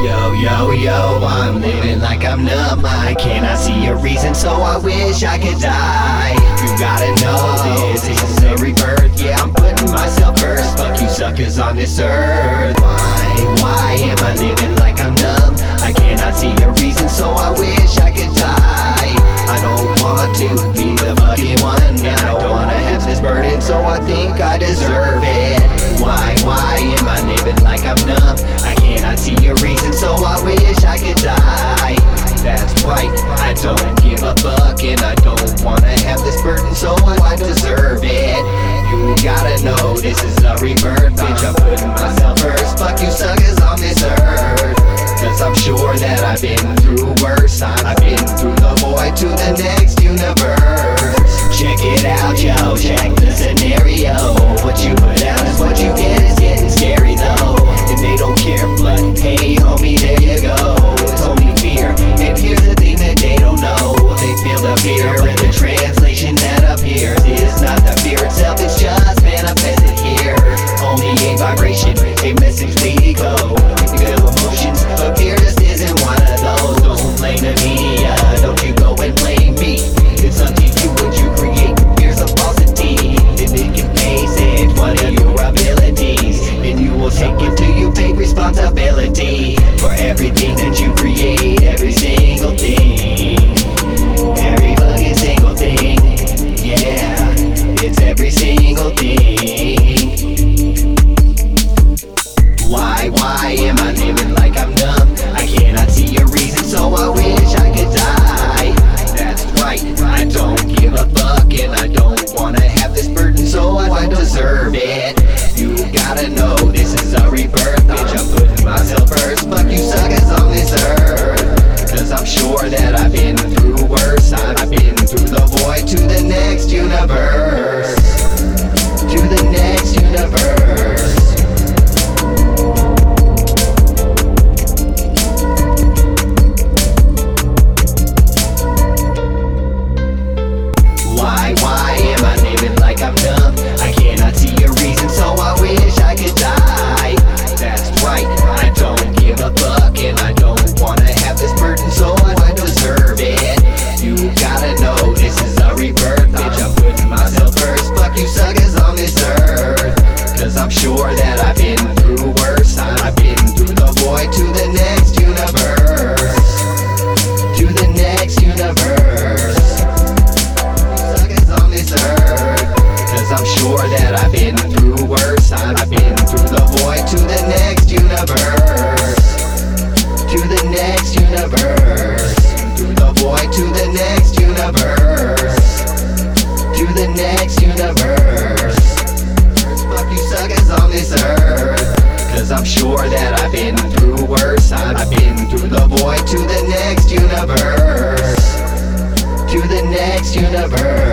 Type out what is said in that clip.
Yo, yo, yo, I'm living like I'm numb. I cannot see a reason, so I wish I could die. You gotta know this, this is a rebirth. Yeah, I'm putting myself first. Fuck you suckers on this earth. No, this is a rebirth, bitch, I'm putting myself first. Fuck you suckers on this earth Cause I'm sure that I've been through worse. I've been through the void to the next universe. Check it out, yo, check the scenario. What you put out is what you get, is get. this is a rebirth. Bitch, I'm putting myself first. Fuck you suckers on this earth. Cause I'm sure that I've been through worse. I've been through the void to the next universe. To the next universe. never